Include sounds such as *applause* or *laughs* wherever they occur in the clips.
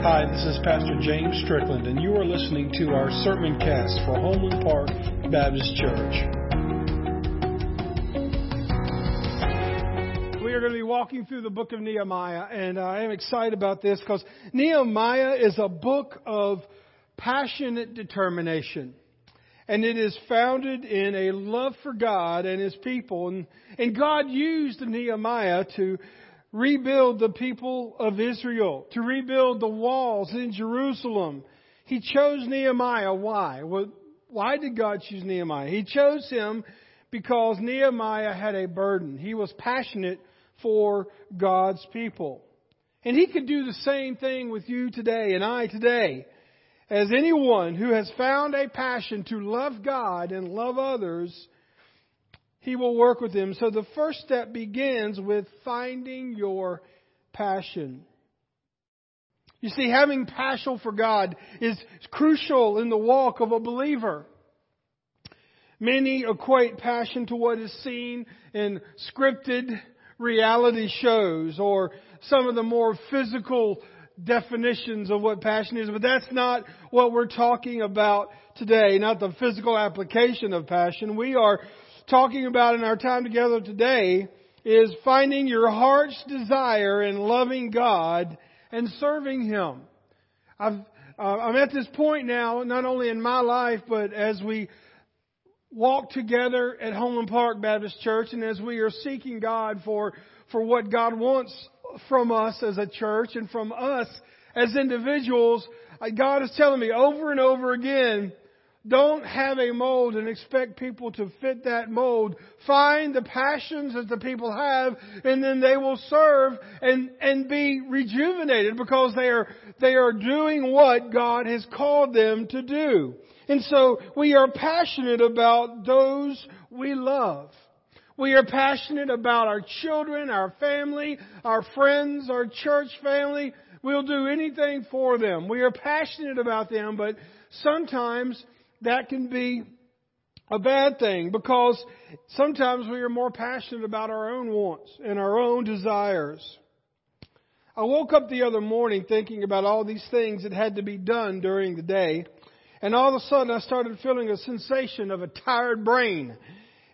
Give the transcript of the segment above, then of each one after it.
Hi, this is Pastor James Strickland, and you are listening to our sermon cast for Homeland Park Baptist Church. We are going to be walking through the book of Nehemiah, and I am excited about this because Nehemiah is a book of passionate determination. And it is founded in a love for God and His people. And, and God used Nehemiah to rebuild the people of Israel, to rebuild the walls in Jerusalem. He chose Nehemiah. Why? Why did God choose Nehemiah? He chose him because Nehemiah had a burden. He was passionate for God's people. And he could do the same thing with you today and I today. As anyone who has found a passion to love God and love others, he will work with them. So the first step begins with finding your passion. You see, having passion for God is crucial in the walk of a believer. Many equate passion to what is seen in scripted reality shows or some of the more physical definitions of what passion is, but that's not what we're talking about today, not the physical application of passion. We are talking about in our time together today is finding your heart's desire in loving God and serving Him. I've, uh, I'm at this point now, not only in my life, but as we walk together at Homeland Park Baptist Church and as we are seeking God for, for what God wants from us as a church and from us as individuals, God is telling me over and over again, don't have a mold and expect people to fit that mold. Find the passions that the people have and then they will serve and, and be rejuvenated because they are, they are doing what God has called them to do. And so we are passionate about those we love. We are passionate about our children, our family, our friends, our church family. We'll do anything for them. We are passionate about them, but sometimes that can be a bad thing because sometimes we are more passionate about our own wants and our own desires. I woke up the other morning thinking about all these things that had to be done during the day, and all of a sudden I started feeling a sensation of a tired brain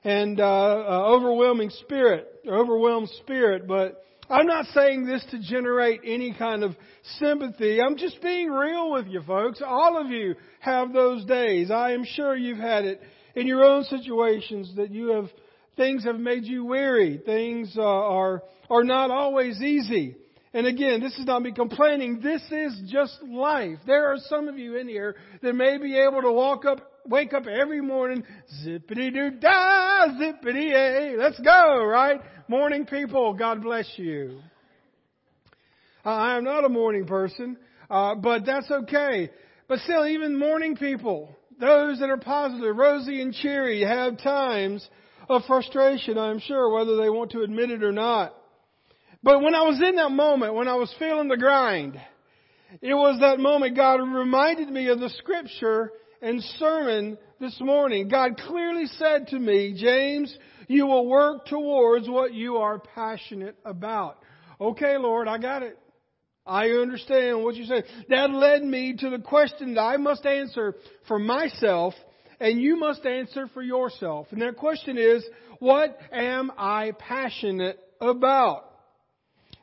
and uh, uh, overwhelming spirit, overwhelmed spirit. But I'm not saying this to generate any kind of sympathy. I'm just being real with you, folks. All of you have those days. I am sure you've had it in your own situations that you have things have made you weary. Things uh, are are not always easy. And again, this is not me complaining. This is just life. There are some of you in here that may be able to walk up wake up every morning, zippity doo da, zippity a. Let's go, right? Morning people, God bless you. Uh, I am not a morning person, uh, but that's okay. But still, even morning people, those that are positive, rosy and cheery, have times of frustration, I'm sure, whether they want to admit it or not. But when I was in that moment, when I was feeling the grind, it was that moment God reminded me of the scripture and sermon this morning, God clearly said to me, James, you will work towards what you are passionate about. Okay, Lord, I got it. I understand what you said. That led me to the question that I must answer for myself and you must answer for yourself. And that question is, what am I passionate about?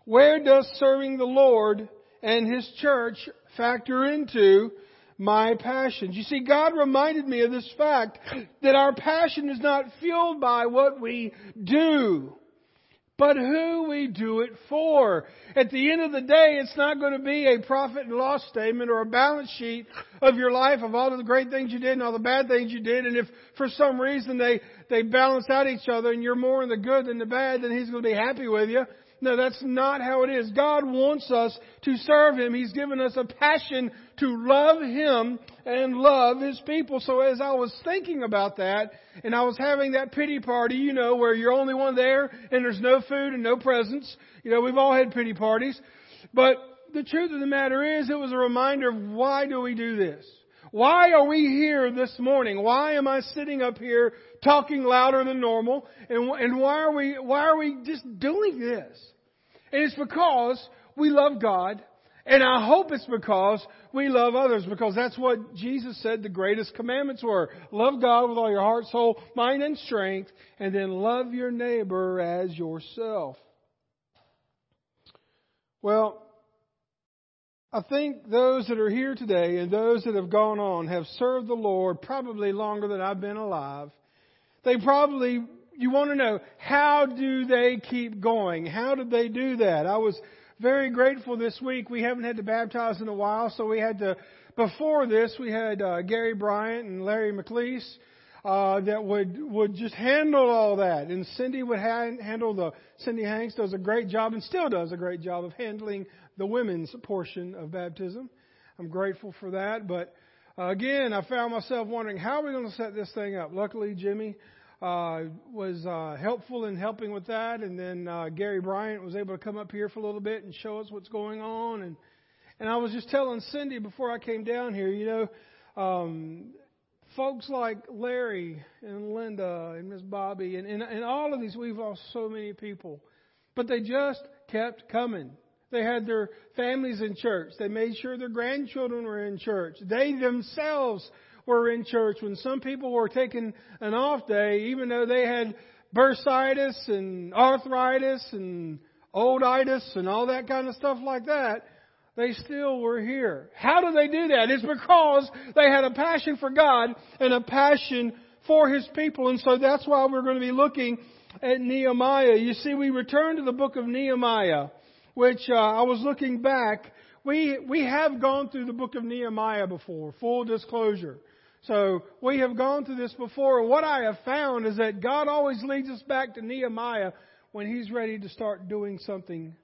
Where does serving the Lord and His church factor into my passions. You see, God reminded me of this fact that our passion is not fueled by what we do, but who we do it for. At the end of the day, it's not going to be a profit and loss statement or a balance sheet of your life of all the great things you did and all the bad things you did. And if for some reason they, they balance out each other and you're more in the good than the bad, then He's going to be happy with you. No, that's not how it is. God wants us to serve Him. He's given us a passion to love Him and love His people. So as I was thinking about that, and I was having that pity party, you know, where you're only one there, and there's no food and no presents. You know, we've all had pity parties. But the truth of the matter is, it was a reminder of why do we do this? Why are we here this morning? Why am I sitting up here talking louder than normal? And, and why are we, why are we just doing this? And it's because we love God And I hope it's because we love others, because that's what Jesus said the greatest commandments were. Love God with all your heart, soul, mind, and strength, and then love your neighbor as yourself. Well, I think those that are here today and those that have gone on have served the Lord probably longer than I've been alive. They probably, you want to know, how do they keep going? How did they do that? I was very grateful this week. We haven't had to baptize in a while, so we had to, before this, we had uh, Gary Bryant and Larry McLeese. Uh, that would would just handle all that, and Cindy would ha- handle the. Cindy Hanks does a great job, and still does a great job of handling the women's portion of baptism. I'm grateful for that, but uh, again, I found myself wondering how are we going to set this thing up. Luckily, Jimmy uh, was uh, helpful in helping with that, and then uh, Gary Bryant was able to come up here for a little bit and show us what's going on. And and I was just telling Cindy before I came down here, you know, um, folks like Larry and Linda and Miss Bobby and, and and all of these, we've lost so many people, but they just kept coming. They had their families in church. They made sure their grandchildren were in church. They themselves were in church, when some people were taking an off day, even though they had bursitis and arthritis and olditis and all that kind of stuff like that, they still were here. How do they do that? It's because they had a passion for God and a passion for His people. And so that's why we're going to be looking at Nehemiah. You see, we return to the book of Nehemiah, which uh, I was looking back. We, we have gone through the book of Nehemiah before, full disclosure. So we have gone through this before, and what I have found is that God always leads us back to Nehemiah when He's ready to start doing something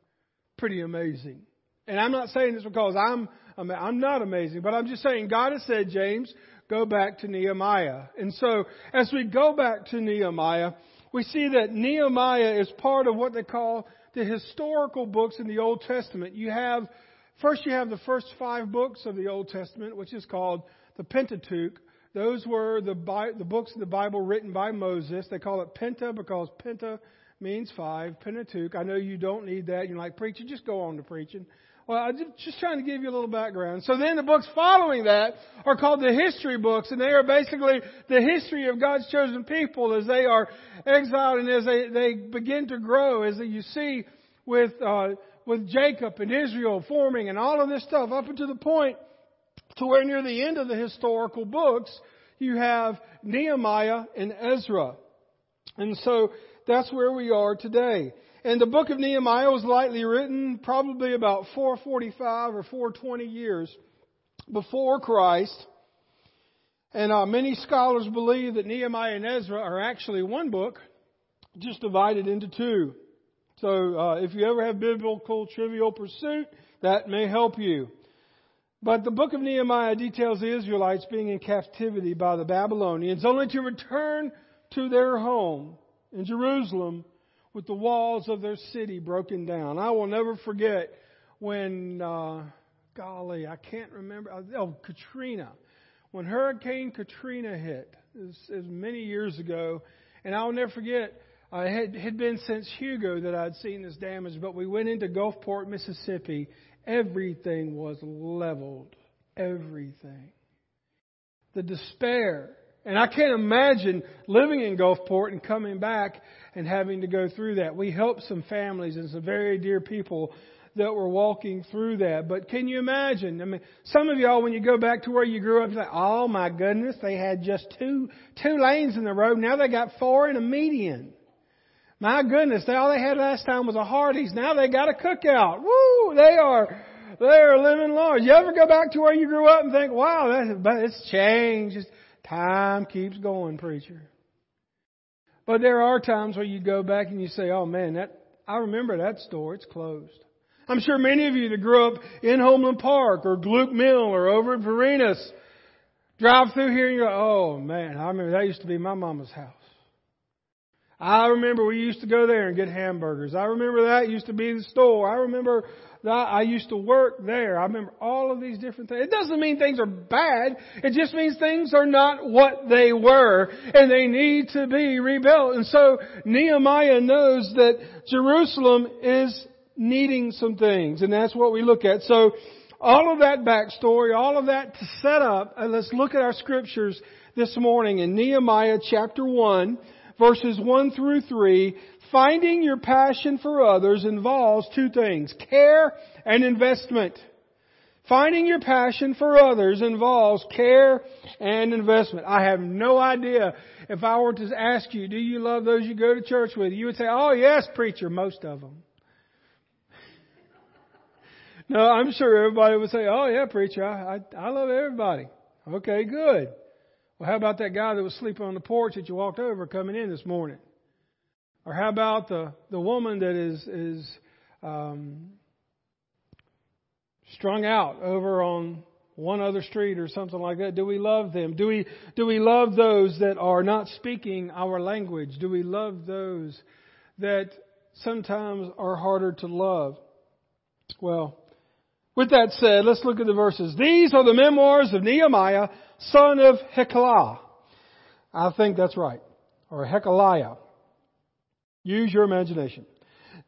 pretty amazing. And I'm not saying this because I'm I'm not amazing, but I'm just saying God has said, James, go back to Nehemiah. And so as we go back to Nehemiah, we see that Nehemiah is part of what they call the historical books in the Old Testament. You have first you have the first five books of the Old Testament, which is called the Pentateuch, those were the, the books of the Bible written by Moses. They call it Penta because Penta means five. Pentateuch. I know you don't need that. You're like, preacher, just go on to preaching. Well, I'm just trying to give you a little background. So then the books following that are called the history books, and they are basically the history of God's chosen people as they are exiled and as they, they begin to grow, as you see with, uh, with Jacob and Israel forming and all of this stuff up until the point to where near the end of the historical books, you have Nehemiah and Ezra. And so that's where we are today. And the book of Nehemiah was likely written probably about 445 or 420 years before Christ. And uh, many scholars believe that Nehemiah and Ezra are actually one book, just divided into two. So uh, if you ever have biblical trivial pursuit, that may help you. But the book of Nehemiah details the Israelites being in captivity by the Babylonians, only to return to their home in Jerusalem with the walls of their city broken down. I will never forget when, uh, golly, I can't remember, oh, Katrina. When Hurricane Katrina hit, it was, many years ago, and I'll never forget, uh, it had, had been since Hugo that I'd seen this damage, but we went into Gulfport, Mississippi, Everything was leveled. Everything. The despair. And I can't imagine living in Gulfport and coming back and having to go through that. We helped some families and some very dear people that were walking through that. But can you imagine? I mean, some of y'all, when you go back to where you grew up, like, oh my goodness, they had just two, two lanes in the road. Now they got four and a median. My goodness, they, all they had last time was a Hardee's. Now they got a Cook Out. Woo! They are, they are living large. You ever go back to where you grew up and think, wow, that, but it's changed. It's, time keeps going, preacher. But there are times where you go back and you say, oh man, that, I remember that store. It's closed. I'm sure many of you that grew up in Homeland Park or Gluck Mill or over at Varennes drive through here and you go, oh man, I remember that used to be my mama's house. I remember we used to go there and get hamburgers. I remember that used to be the store. I remember that I used to work there. I remember all of these different things. It doesn't mean things are bad. It just means things are not what they were and they need to be rebuilt. And so Nehemiah knows that Jerusalem is needing some things, and that's what we look at. So, all of that backstory, all of that to set up, and uh, let's look at our scriptures this morning in Nehemiah chapter 1, verses 1 through 3. Finding your passion for others involves two things, care and investment. Finding your passion for others involves care and investment. I have no idea if I were to ask you, do you love those you go to church with? You would say, oh yes, preacher, most of them. no, I'm sure everybody would say, oh yeah, preacher, I, I, I love everybody. Okay, good. Well, how about that guy that was sleeping on the porch that you walked over coming in this morning? Or how about the, the woman that is, is, um, strung out over on one other street or something like that? Do we love them? Do we, do we love those that are not speaking our language? Do we love those that sometimes are harder to love? Well, with that said, let's look at the verses. These are the memoirs of Nehemiah, son of Hekeliah. I think that's right. Or Hekeliah. Use your imagination.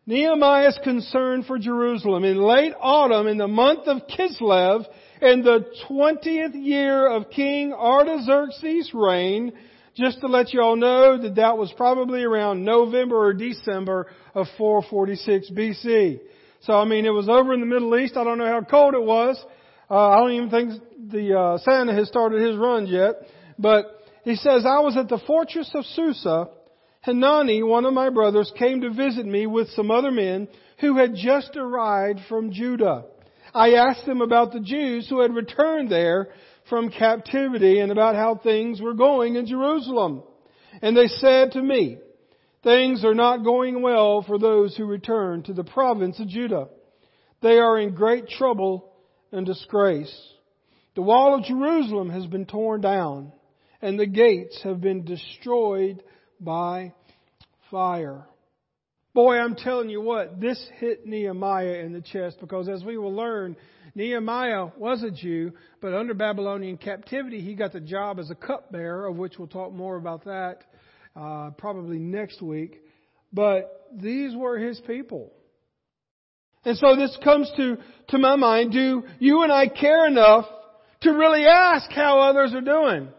Nehemiah's concern for Jerusalem. In late autumn, in the month of Kislev, in the 20th year of King Artaxerxes' reign, just to let you all know that that was probably around November or December of 446 BC. So, I mean, it was over in the Middle East. I don't know how cold it was. Uh, I don't even think the uh, Santa has started his run yet. But he says, I was at the fortress of Susa Hanani, one of my brothers, came to visit me with some other men who had just arrived from Judah. I asked them about the Jews who had returned there from captivity and about how things were going in Jerusalem. And they said to me, things are not going well for those who return to the province of Judah. They are in great trouble and disgrace. The wall of Jerusalem has been torn down and the gates have been destroyed by fire. Boy, I'm telling you what, this hit Nehemiah in the chest because as we will learn, Nehemiah was a Jew, but under Babylonian captivity, he got the job as a cupbearer, of which we'll talk more about that uh, probably next week. But these were his people. And so this comes to, to my mind, do you and I care enough to really ask how others are doing?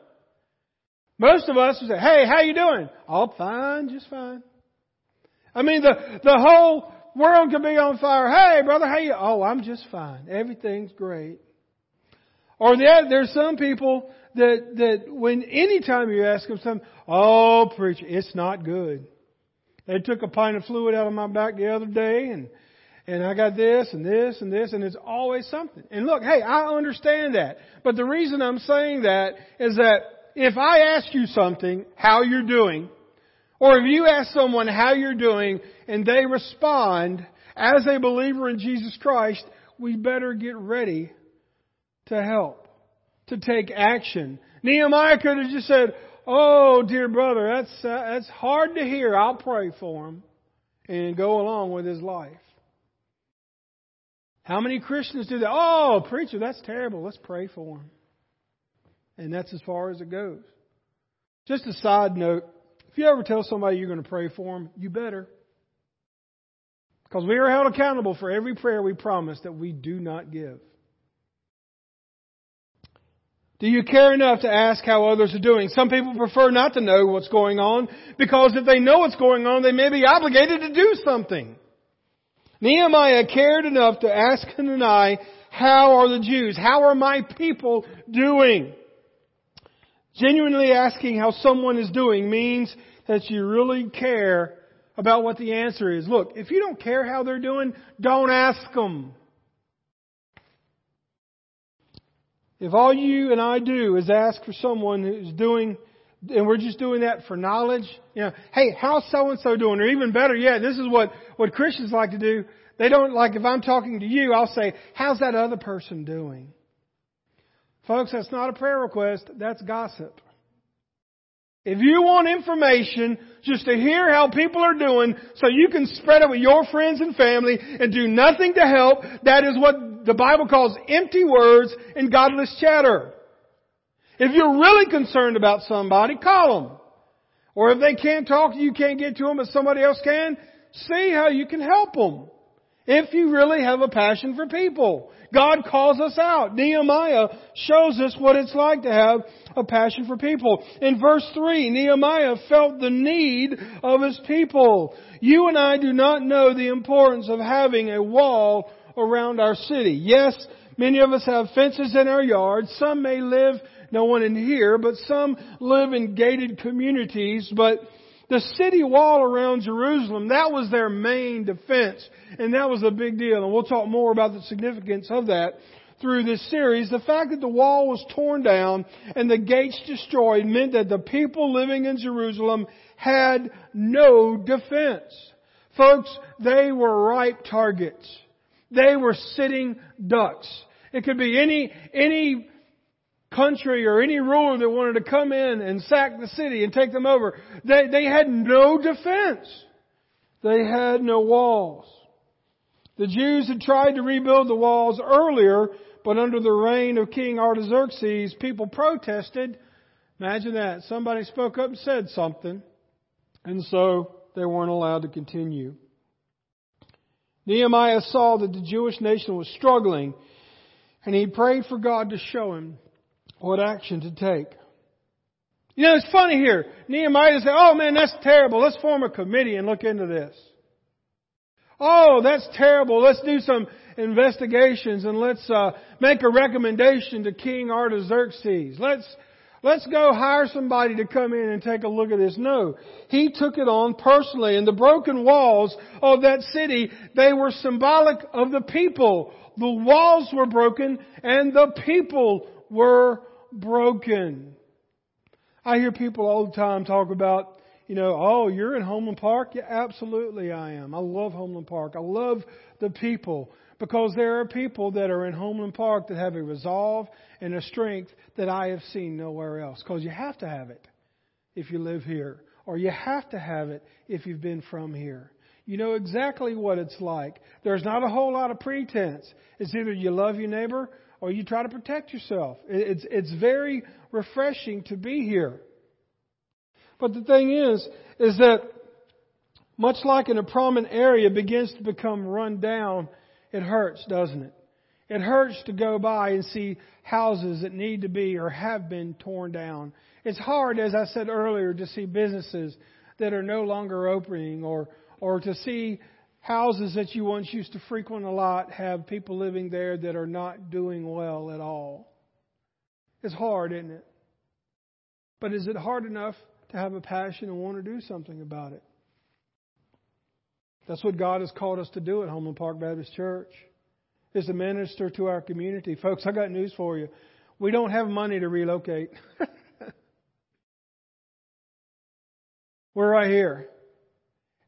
Most of us say, hey, how you doing? All fine, just fine. I mean, the, the whole world could be on fire. Hey, brother, how you? Oh, I'm just fine. Everything's great. Or the, there's some people that, that when any time you ask them something, oh, preacher, it's not good. They took a pint of fluid out of my back the other day and, and I got this and this and this and it's always something. And look, hey, I understand that. But the reason I'm saying that is that if I ask you something, how you're doing, or if you ask someone how you're doing and they respond as a believer in Jesus Christ, we better get ready to help, to take action. Nehemiah could have just said, Oh, dear brother, that's, uh, that's hard to hear. I'll pray for him and go along with his life. How many Christians do that? Oh, preacher, that's terrible. Let's pray for him. And that's as far as it goes. Just a side note if you ever tell somebody you're going to pray for them, you better. Because we are held accountable for every prayer we promise that we do not give. Do you care enough to ask how others are doing? Some people prefer not to know what's going on because if they know what's going on, they may be obligated to do something. Nehemiah cared enough to ask *laughs* Hanani, how are the Jews? How are my people doing? Genuinely asking how someone is doing means that you really care about what the answer is. Look, if you don't care how they're doing, don't ask them. If all you and I do is ask for someone who's doing, and we're just doing that for knowledge, you know, hey, how's so and so doing? Or even better yet, this is what, what Christians like to do. They don't like, if I'm talking to you, I'll say, how's that other person doing? Folks, that's not a prayer request, that's gossip. If you want information just to hear how people are doing so you can spread it with your friends and family and do nothing to help, that is what the Bible calls empty words and godless chatter. If you're really concerned about somebody, call them. Or if they can't talk you, can't get to them, but somebody else can, see how you can help them. If you really have a passion for people. God calls us out. Nehemiah shows us what it's like to have a passion for people. In verse 3, Nehemiah felt the need of his people. You and I do not know the importance of having a wall around our city. Yes, many of us have fences in our yards. Some may live, no one in here, but some live in gated communities, but the city wall around Jerusalem, that was their main defense. And that was a big deal. And we'll talk more about the significance of that through this series. The fact that the wall was torn down and the gates destroyed meant that the people living in Jerusalem had no defense. Folks, they were ripe targets. They were sitting ducks. It could be any, any country or any ruler that wanted to come in and sack the city and take them over. They, they had no defense. They had no walls. The Jews had tried to rebuild the walls earlier, but under the reign of King Artaxerxes, people protested. Imagine that. Somebody spoke up and said something, and so they weren't allowed to continue. Nehemiah saw that the Jewish nation was struggling, and he prayed for God to show him what action to take. You know, it's funny here. Nehemiah said, oh man, that's terrible. Let's form a committee and look into this. Oh, that's terrible. Let's do some investigations and let's uh, make a recommendation to King Artaxerxes. Let's let's go hire somebody to come in and take a look at this. No, he took it on personally. And the broken walls of that city, they were symbolic of the people. The walls were broken and the people were broken. I hear people all the time talk about, you know, oh, you're in Homeland Park? Yeah, absolutely I am. I love Homeland Park. I love the people because there are people that are in Homeland Park that have a resolve and a strength that I have seen nowhere else. Because you have to have it if you live here, or you have to have it if you've been from here. You know exactly what it's like. There's not a whole lot of pretense. It's either you love your neighbor or you try to protect yourself. It's, it's very refreshing to be here. But the thing is, is that much like in a prominent area begins to become run down, it hurts, doesn't it? It hurts to go by and see houses that need to be or have been torn down. It's hard, as I said earlier, to see businesses that are no longer opening or, or to see houses that you once used to frequent a lot have people living there that are not doing well at all. It's hard, isn't it? But is it hard enough to have a passion and want to do something about it? That's what God has called us to do at Homeland Park Baptist Church. Is to minister to our community. Folks, I got news for you. We don't have money to relocate. *laughs* We're right here.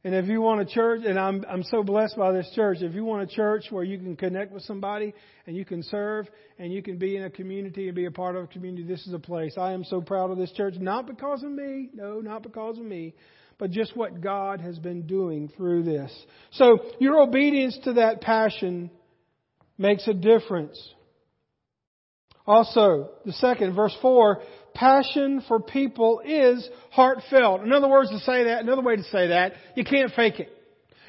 And if you want a church, and I'm, I'm so blessed by this church, if you want a church where you can connect with somebody and you can serve and you can be in a community and be a part of a community, this is a place. I am so proud of this church, not because of me, no, not because of me, but just what God has been doing through this. So your obedience to that passion makes a difference. Also, the second, verse 4, passion for people is heartfelt. In other words, to say that, another way to say that, you can't fake it.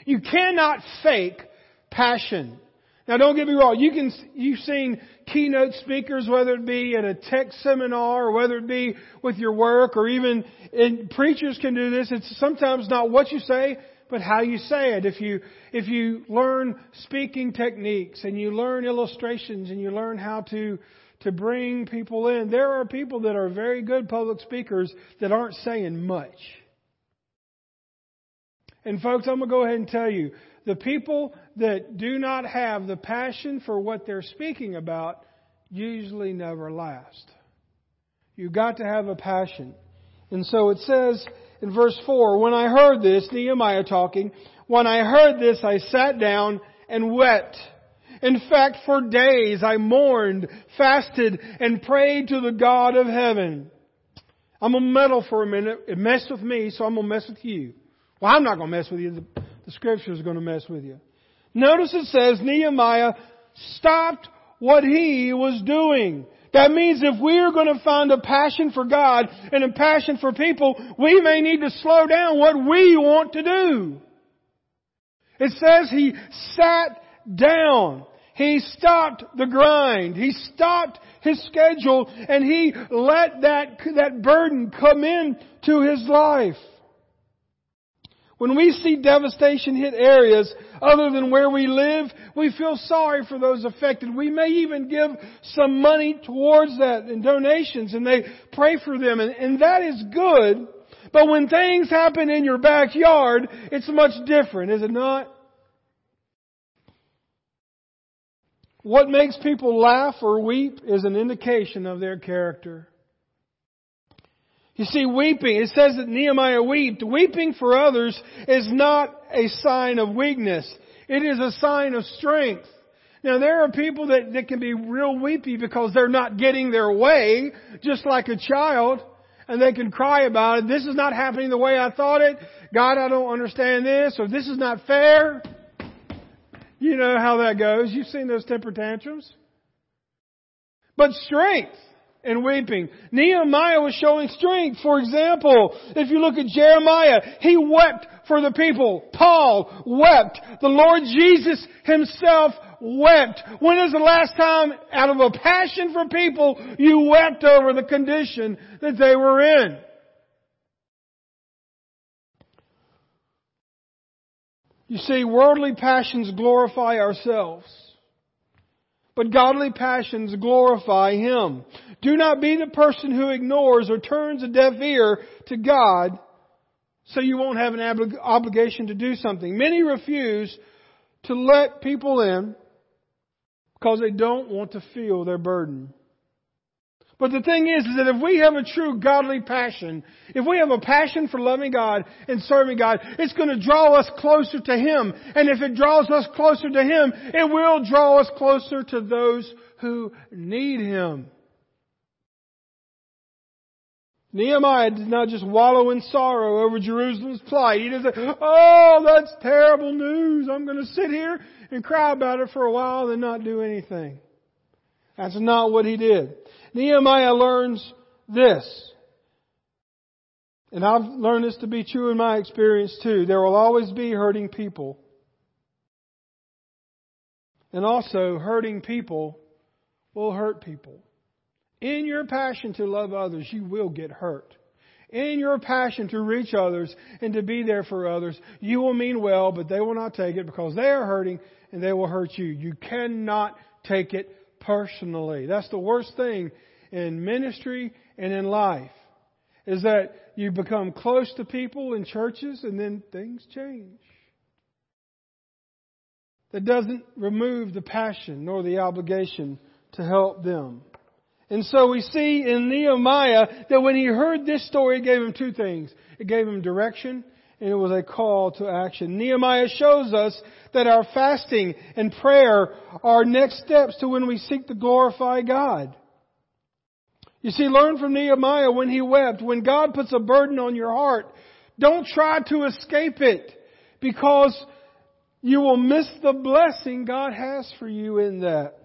You cannot fake passion. Now don't get me wrong, you can, you've seen keynote speakers, whether it be at a tech seminar or whether it be with your work or even, and preachers can do this. It's sometimes not what you say, but how you say it. If you, if you learn speaking techniques and you learn illustrations and you learn how to, to bring people in. There are people that are very good public speakers that aren't saying much. And folks, I'm going to go ahead and tell you, the people that do not have the passion for what they're speaking about usually never last. You've got to have a passion. And so it says in verse 4, when I heard this, Nehemiah talking, when I heard this, I sat down and wept. In fact, for days I mourned, fasted, and prayed to the God of heaven. I'm going to meddle for a minute. It messed with me, so I'm going to mess with you. Well, I'm not going to mess with you. The, scripture is going to mess with you. Notice it says Nehemiah stopped what he was doing. That means if we are going to find a passion for God and a passion for people, we may need to slow down what we want to do. It says he sat down. He stopped the grind. He stopped his schedule and he let that, that burden come in to his life. When we see devastation hit areas other than where we live, we feel sorry for those affected. We may even give some money towards that in donations and they pray for them and, and that is good. But when things happen in your backyard, it's much different, is it not? What makes people laugh or weep is an indication of their character. You see, weeping, it says that Nehemiah wept. Weeping for others is not a sign of weakness. It is a sign of strength. Now there are people that, that can be real weepy because they're not getting their way, just like a child, and they can cry about it. This is not happening the way I thought it. God, I don't understand this, or this is not fair. You know how that goes. You've seen those temper tantrums. But strength in weeping. Nehemiah was showing strength. For example, if you look at Jeremiah, he wept for the people. Paul wept. The Lord Jesus himself wept. When is the last time, out of a passion for people, you wept over the condition that they were in? You see, worldly passions glorify ourselves. But godly passions glorify Him. Do not be the person who ignores or turns a deaf ear to God so you won't have an obligation to do something. Many refuse to let people in because they don't want to feel their burden. But the thing is, is that if we have a true godly passion, if we have a passion for loving God and serving God, it's going to draw us closer to Him. And if it draws us closer to Him, it will draw us closer to those who need Him. Nehemiah did not just wallow in sorrow over Jerusalem's plight. He didn't say, oh, that's terrible news. I'm going to sit here and cry about it for a while and not do anything. That's not what he did. Nehemiah learns this. And I've learned this to be true in my experience too. There will always be hurting people. And also, hurting people will hurt people. In your passion to love others, you will get hurt. In your passion to reach others and to be there for others, you will mean well, but they will not take it because they are hurting and they will hurt you. You cannot take it personally. That's the worst thing in ministry and in life is that you become close to people in churches and then things change. That doesn't remove the passion nor the obligation to help them. And so we see in Nehemiah that when he heard this story, it gave him two things. It gave him direction and it was a call to action. Nehemiah shows us that our fasting and prayer are next steps to when we seek to glorify God. You see, learn from Nehemiah when he wept. When God puts a burden on your heart, don't try to escape it because you will miss the blessing God has for you in that.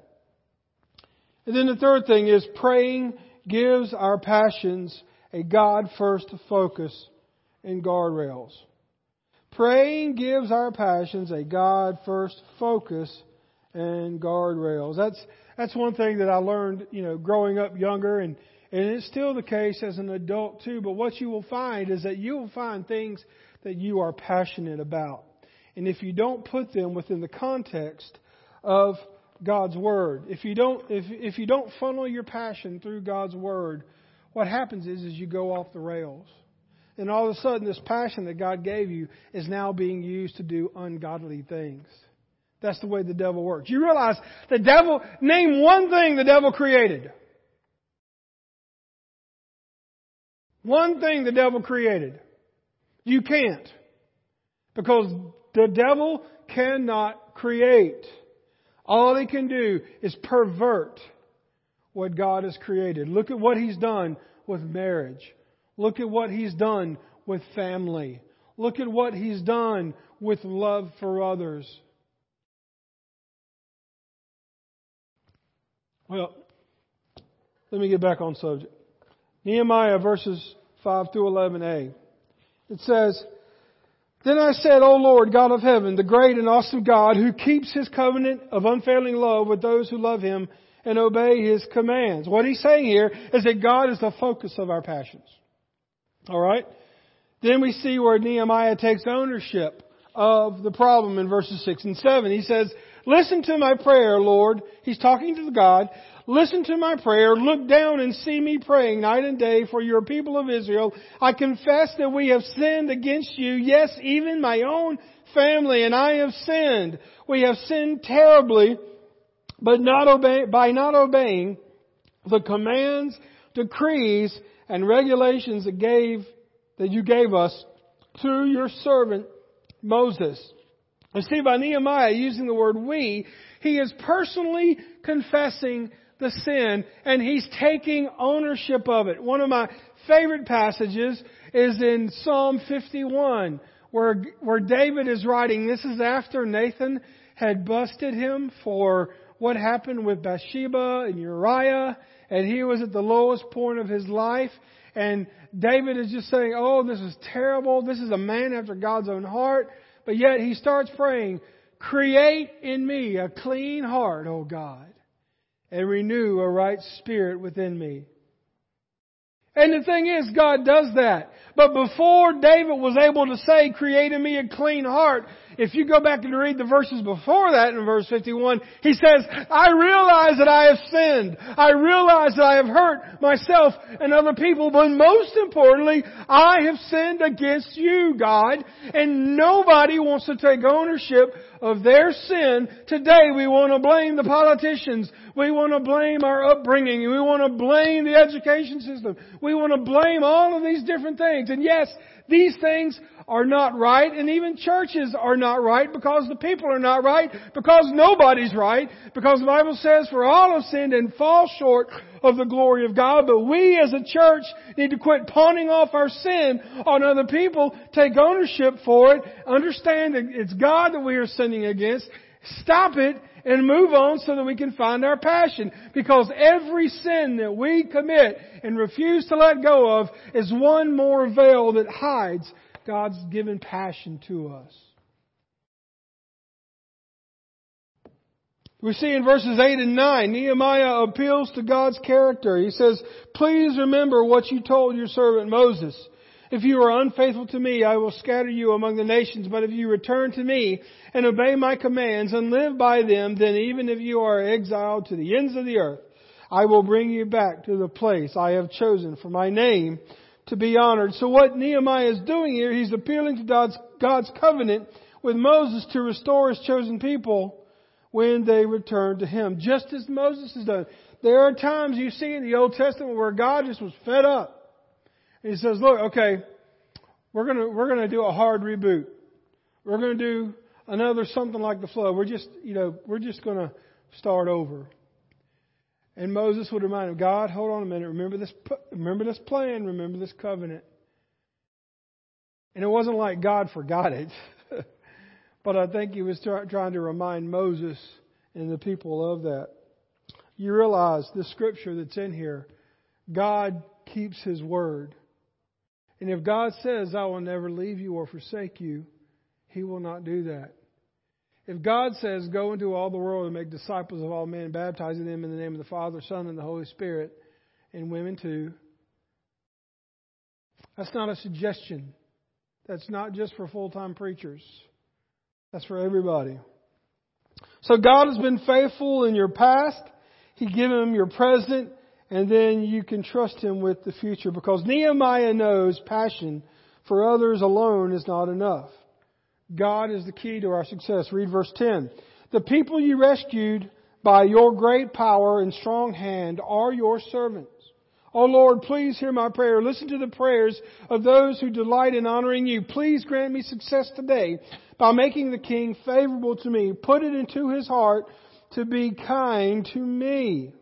And then the third thing is praying gives our passions a God first focus and guardrails. Praying gives our passions a God first focus and guardrails. That's that's one thing that I learned, you know, growing up younger and and it's still the case as an adult too, but what you will find is that you will find things that you are passionate about. And if you don't put them within the context of God's word, if you don't if if you don't funnel your passion through God's word, what happens is is you go off the rails. And all of a sudden this passion that God gave you is now being used to do ungodly things. That's the way the devil works. You realize the devil, name one thing the devil created. One thing the devil created. You can't. Because the devil cannot create. All he can do is pervert what God has created. Look at what he's done with marriage. Look at what he's done with family. Look at what he's done with love for others. Well, let me get back on subject. Nehemiah verses 5 through 11a. It says, Then I said, O Lord, God of heaven, the great and awesome God who keeps his covenant of unfailing love with those who love him and obey his commands. What he's saying here is that God is the focus of our passions. Alright? Then we see where Nehemiah takes ownership of the problem in verses 6 and 7. He says, Listen to my prayer, Lord. He's talking to God. Listen to my prayer. Look down and see me praying night and day for your people of Israel. I confess that we have sinned against you. Yes, even my own family and I have sinned. We have sinned terribly, but not obey, by not obeying the commands, decrees, and regulations that gave, that you gave us through your servant Moses. And see, by Nehemiah using the word we, he is personally confessing the sin and he's taking ownership of it. One of my favorite passages is in Psalm 51 where, where David is writing, this is after Nathan had busted him for what happened with Bathsheba and Uriah and he was at the lowest point of his life and David is just saying, oh, this is terrible. This is a man after God's own heart. But yet he starts praying, create in me a clean heart, O God and renew a right spirit within me. And the thing is, God does that. But before David was able to say, create in me a clean heart, if you go back and read the verses before that in verse 51, he says, I realize that I have sinned. I realize that I have hurt myself and other people, but most importantly, I have sinned against you, God. And nobody wants to take ownership of their sin. Today we want to blame the politicians. We want to blame our upbringing. We want to blame the education system. We want to blame all of these different things. And yes, these things are not right, and even churches are not right because the people are not right, because nobody's right, because the Bible says, for all have sinned and fall short of the glory of God, but we as a church need to quit pawning off our sin on other people, take ownership for it, understand that it's God that we are sinning against, stop it, and move on so that we can find our passion. Because every sin that we commit and refuse to let go of is one more veil that hides God's given passion to us. We see in verses 8 and 9, Nehemiah appeals to God's character. He says, Please remember what you told your servant Moses. If you are unfaithful to me, I will scatter you among the nations. But if you return to me and obey my commands and live by them, then even if you are exiled to the ends of the earth, I will bring you back to the place I have chosen for my name to be honored. So what Nehemiah is doing here, he's appealing to God's, God's covenant with Moses to restore his chosen people when they return to him, just as Moses has done. There are times you see in the Old Testament where God just was fed up. And he says, look, okay, we're gonna, we're gonna do a hard reboot. We're gonna do another something like the flood. We're just, you know, we're just gonna start over. And Moses would remind him, God, hold on a minute. Remember this, remember this plan. Remember this covenant. And it wasn't like God forgot it. *laughs* but I think he was trying to remind Moses and the people of that. You realize the scripture that's in here, God keeps his word. And if God says, I will never leave you or forsake you, he will not do that. If God says, Go into all the world and make disciples of all men, baptizing them in the name of the Father, Son, and the Holy Spirit, and women too, that's not a suggestion. That's not just for full time preachers, that's for everybody. So God has been faithful in your past, He given Him your present, and then you can trust Him with the future because Nehemiah knows passion for others alone is not enough. God is the key to our success. Read verse 10. The people you rescued by your great power and strong hand are your servants. O oh Lord, please hear my prayer. Listen to the prayers of those who delight in honoring you. Please grant me success today by making the king favorable to me. Put it into his heart to be kind to me.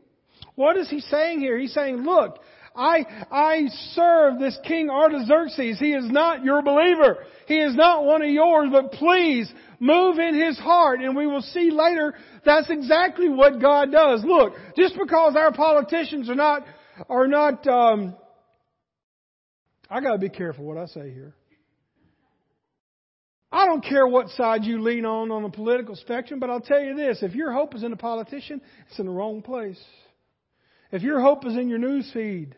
What is he saying here? He's saying, look, I, I serve this King Artaxerxes. He is not your believer. He is not one of yours, but please move in his heart. And we will see later that's exactly what God does. Look, just because our politicians are not, are not, um, I gotta be careful what I say here. I don't care what side you lean on on the political spectrum, but I'll tell you this if your hope is in a politician, it's in the wrong place. If your hope is in your news feed,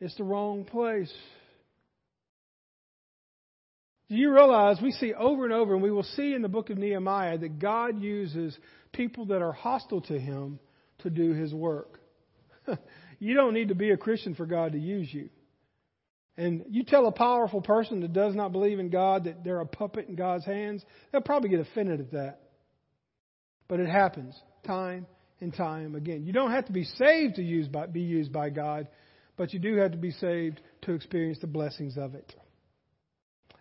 it's the wrong place. Do you realize we see over and over, and we will see in the book of Nehemiah, that God uses people that are hostile to Him to do His work? *laughs* you don't need to be a Christian for God to use you. And you tell a powerful person that does not believe in God that they're a puppet in God's hands, they'll probably get offended at that. But it happens time time again. You don't have to be saved to use by, be used by God, but you do have to be saved to experience the blessings of it.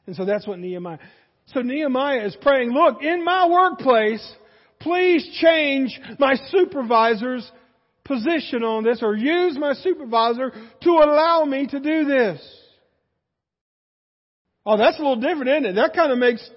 And so that's what Nehemiah. So Nehemiah is praying, look, in my workplace, please change my supervisor's position on this or use my supervisor to allow me to do this. Oh, that's a little different, isn't it? That kind of makes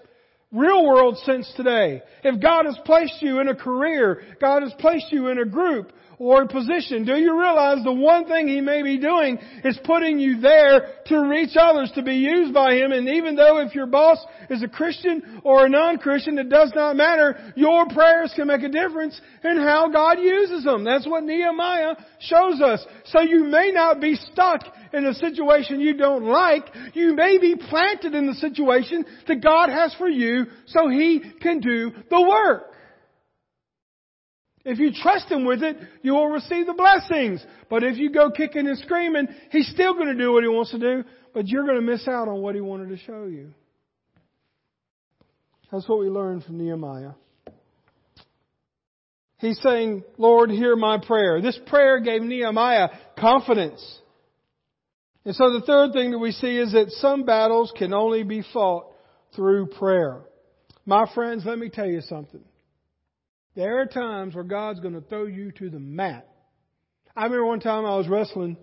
real world sense today. If God has placed you in a career, God has placed you in a group or position, do you realize the one thing He may be doing is putting you there to reach others, to be used by Him, and even though if your boss is a Christian or a non-Christian, it does not matter, your prayers can make a difference in how God uses them. That's what Nehemiah shows us. So you may not be stuck in a situation you don't like, you may be planted in the situation that God has for you so He can do the work. If you trust Him with it, you will receive the blessings. But if you go kicking and screaming, He's still going to do what He wants to do, but you're going to miss out on what He wanted to show you. That's what we learned from Nehemiah. He's saying, Lord, hear my prayer. This prayer gave Nehemiah confidence. And so the third thing that we see is that some battles can only be fought through prayer. My friends, let me tell you something. There are times where God's going to throw you to the mat. I remember one time I was wrestling,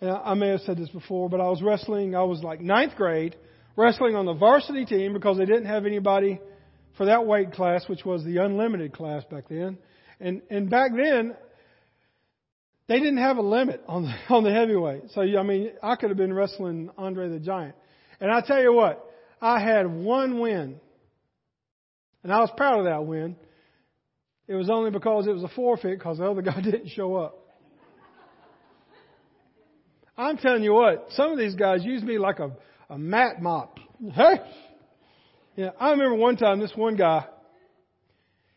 and I may have said this before, but I was wrestling, I was like ninth grade, wrestling on the varsity team because they didn't have anybody for that weight class, which was the unlimited class back then. And, and back then, they didn't have a limit on the, *laughs* on the heavyweight. So, I mean, I could have been wrestling Andre the Giant. And I tell you what, I had one win. And I was proud of that win. It was only because it was a forfeit because the other *laughs* guy didn't show up. I'm telling you what, some of these guys use me like a, a mat mop. Hey! Yeah, I remember one time this one guy,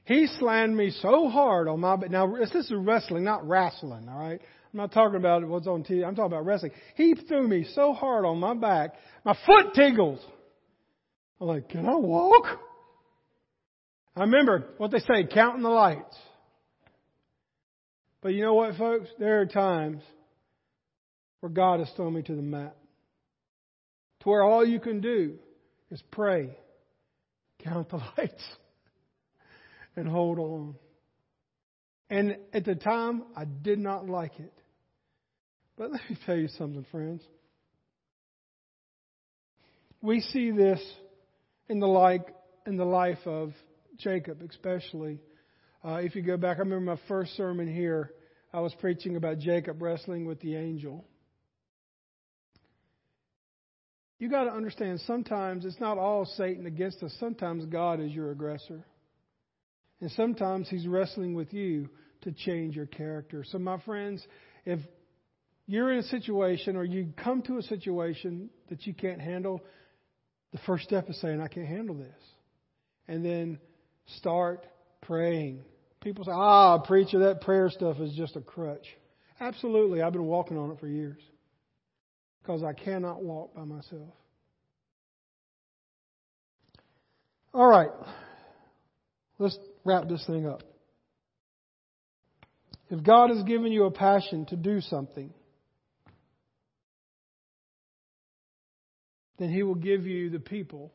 he slammed me so hard on my. Now, this is wrestling, not wrestling, all right? I'm not talking about what's on TV. I'm talking about wrestling. He threw me so hard on my back, my foot tingles. I'm like, can I walk? I remember what they say, counting the lights. But you know what, folks? There are times where God has thrown me to the mat. To where all you can do is pray, count the *laughs* lights and hold on. And at the time, I did not like it. But let me tell you something, friends. We see this in the like in the life of Jacob, especially. Uh, if you go back, I remember my first sermon here. I was preaching about Jacob wrestling with the angel. You got to understand. Sometimes it's not all Satan against us. Sometimes God is your aggressor. And sometimes He's wrestling with you to change your character. So, my friends, if you're in a situation or you come to a situation that you can't handle, the first step is saying, I can't handle this. And then start praying. People say, ah, preacher, that prayer stuff is just a crutch. Absolutely. I've been walking on it for years because I cannot walk by myself. All right. Let's wrap this thing up. If God has given you a passion to do something, then He will give you the people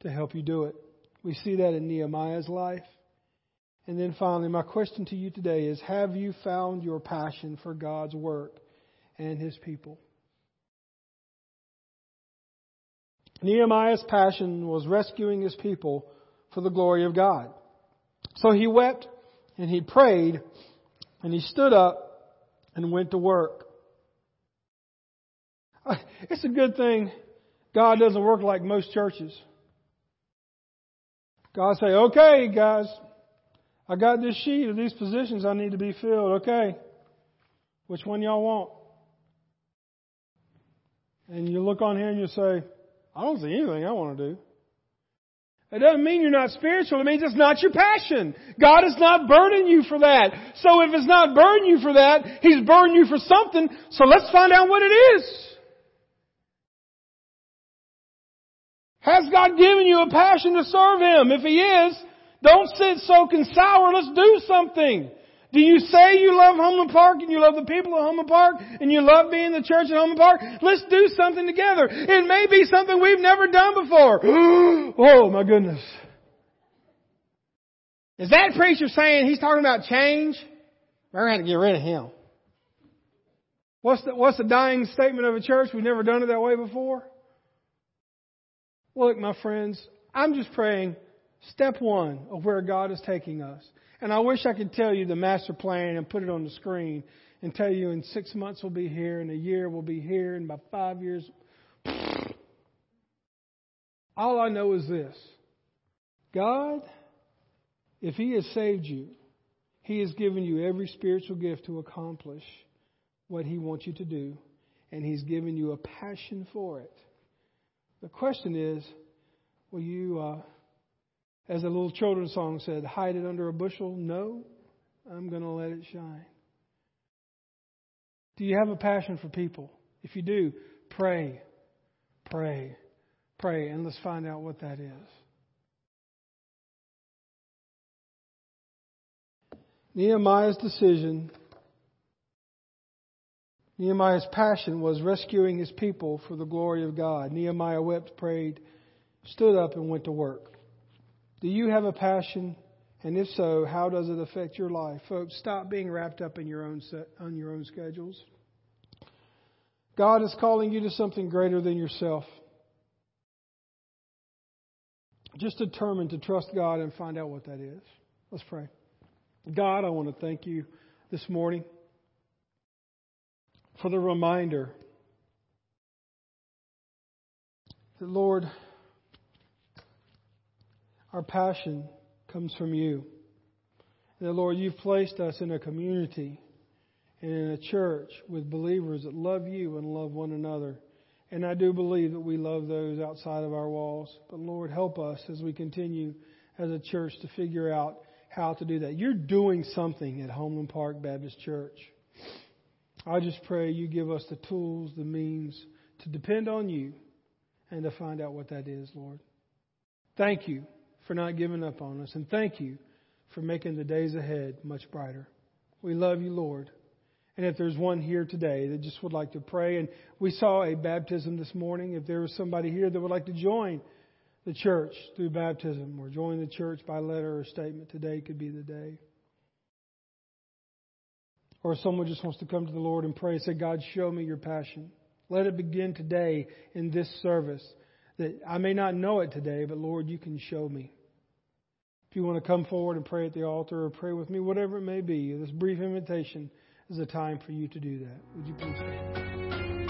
to help you do it. We see that in Nehemiah's life. And then finally, my question to you today is Have you found your passion for God's work and His people? Nehemiah's passion was rescuing his people for the glory of God. So he wept and he prayed and he stood up and went to work. *laughs* It's a good thing God doesn't work like most churches. God say, okay, guys, I got this sheet of these positions I need to be filled. Okay. Which one y'all want? And you look on here and you say, I don't see anything I want to do. It doesn't mean you're not spiritual. It means it's not your passion. God is not burning you for that. So if it's not burning you for that, He's burning you for something. So let's find out what it is. Has God given you a passion to serve Him? If He is, don't sit soaking sour. Let's do something. Do you say you love Homeland Park and you love the people of Homeland Park and you love being the church at Homeland Park? Let's do something together. It may be something we've never done before. *gasps* oh my goodness. Is that preacher saying he's talking about change? We're going to get rid of him. What's the, what's the dying statement of a church? We've never done it that way before. Look, my friends, I'm just praying step one of where God is taking us. And I wish I could tell you the master plan and put it on the screen and tell you in six months we'll be here, in a year we'll be here, and by five years. All I know is this God, if He has saved you, He has given you every spiritual gift to accomplish what He wants you to do, and He's given you a passion for it. The question is, will you. Uh, as a little children's song said, hide it under a bushel? No, I'm going to let it shine. Do you have a passion for people? If you do, pray, pray, pray, and let's find out what that is. Nehemiah's decision, Nehemiah's passion was rescuing his people for the glory of God. Nehemiah wept, prayed, stood up, and went to work. Do you have a passion? And if so, how does it affect your life? Folks, stop being wrapped up in your own set, on your own schedules. God is calling you to something greater than yourself. Just determined to trust God and find out what that is. Let's pray. God, I want to thank you this morning for the reminder that, Lord, our passion comes from you. And Lord, you've placed us in a community and in a church with believers that love you and love one another. And I do believe that we love those outside of our walls. But Lord, help us as we continue as a church to figure out how to do that. You're doing something at Homeland Park Baptist Church. I just pray you give us the tools, the means to depend on you and to find out what that is, Lord. Thank you for not giving up on us. And thank you for making the days ahead much brighter. We love you, Lord. And if there's one here today that just would like to pray, and we saw a baptism this morning, if there was somebody here that would like to join the church through baptism or join the church by letter or statement, today could be the day. Or someone just wants to come to the Lord and pray and say, God, show me your passion. Let it begin today in this service. That I may not know it today, but Lord, you can show me. If you want to come forward and pray at the altar or pray with me, whatever it may be, this brief invitation is a time for you to do that. Would you please?